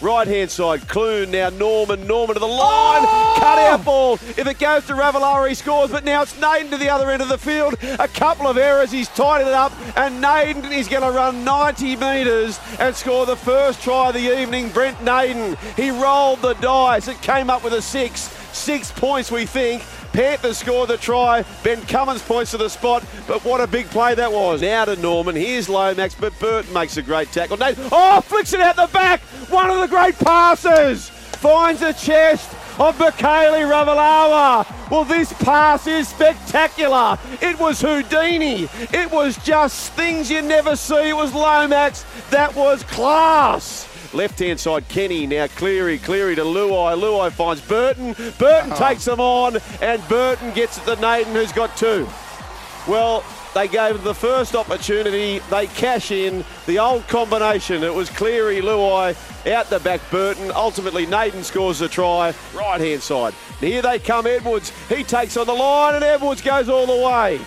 Right hand side, Clune now Norman, Norman to the line, cut out oh! ball. If it goes to Ravalawa, he scores, but now it's Naden to the other end of the field. A couple of errors, he's tied it up, and Naden is going to run 90 metres and score the first try of the evening. Brent Naden, he rolled the dice, it came up with a six, six points we think. Panthers score the try. Ben Cummins points to the spot, but what a big play that was. Now to Norman. Here's Lomax, but Burton makes a great tackle. Nate, oh, flicks it out the back. One of the great passes. Finds the chest of Mikaele Ravalawa. Well, this pass is spectacular. It was Houdini. It was just things you never see. It was Lomax. That was class. Left hand side, Kenny. Now Cleary. Cleary to Luai. Luai finds Burton. Burton uh-huh. takes them on, and Burton gets it to Naden, who's got two. Well, they gave the first opportunity. They cash in the old combination. It was Cleary, Luai, out the back, Burton. Ultimately, Naden scores the try, right hand side. And Here they come, Edwards. He takes on the line, and Edwards goes all the way.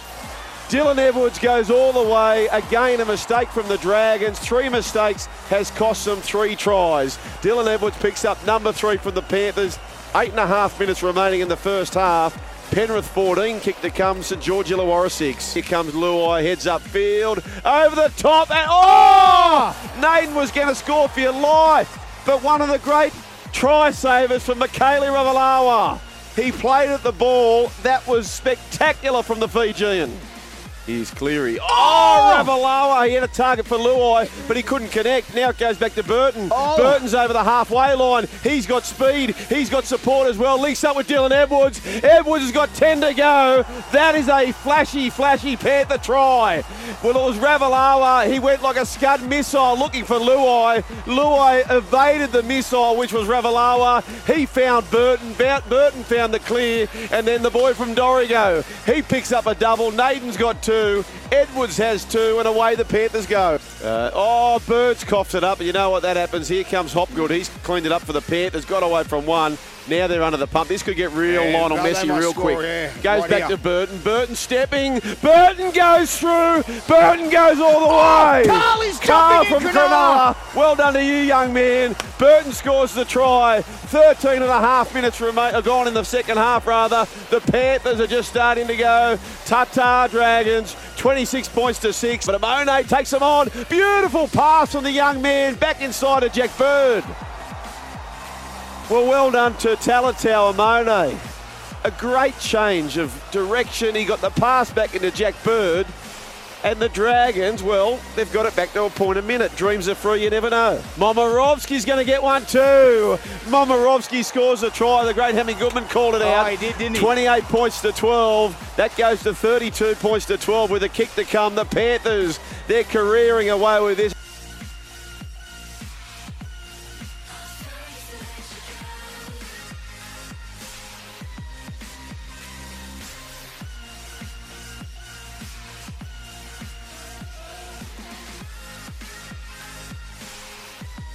Dylan Edwards goes all the way. Again, a mistake from the Dragons. Three mistakes has cost them three tries. Dylan Edwards picks up number three from the Panthers. Eight and a half minutes remaining in the first half. Penrith 14, kick to come, St George Illawarra 6. Here comes Luai, heads up field, over the top, and oh! Naden was going to score for your life, but one of the great try savers from Mikaele Ravalawa. He played at the ball, that was spectacular from the Fijian. Here's Cleary. Oh, oh Ravalawa. He had a target for Luai, but he couldn't connect. Now it goes back to Burton. Oh. Burton's over the halfway line. He's got speed. He's got support as well. Links up with Dylan Edwards. Edwards has got 10 to go. That is a flashy, flashy Panther try. Well, it was Ravalawa. He went like a Scud missile looking for Luai. Luai evaded the missile, which was Ravalawa. He found Burton. Burton found the clear. And then the boy from Dorrigo. He picks up a double. Naden's got two. Edwards has two, and away the Panthers go. Uh, oh, Birds coughed it up. You know what that happens. Here comes Hopgood. He's cleaned it up for the Panthers. Got away from one. Now they're under the pump. This could get real Yeah, Lionel Messi real score, quick. yeah. Goes Right back here. to Burton. Burton stepping. Burton goes through. Burton goes all the way. Carly's Carl jumping from Cronulla. Well done to you, young man. Burton scores the try. 13 and a half minutes remain, uh, gone in the second half, rather. The Panthers are just starting to go. Tata Dragons, 26 points to 6. But Amone takes them on. Beautiful pass from the young man. Back inside to Jack Bird. Well, well done to Talatau Amone. A great change of direction. He got the pass back into Jack Bird. And the Dragons, well, they've got it back to a point a minute. Dreams are free, you never know. Momirovski's going to get one too. Momirovski scores a try. The great Hemi Goodman called it Oh, out. he did, didn't he? 28 points to 12. That goes to 32 points to 12 with a kick to come. The Panthers, they're careering away with this.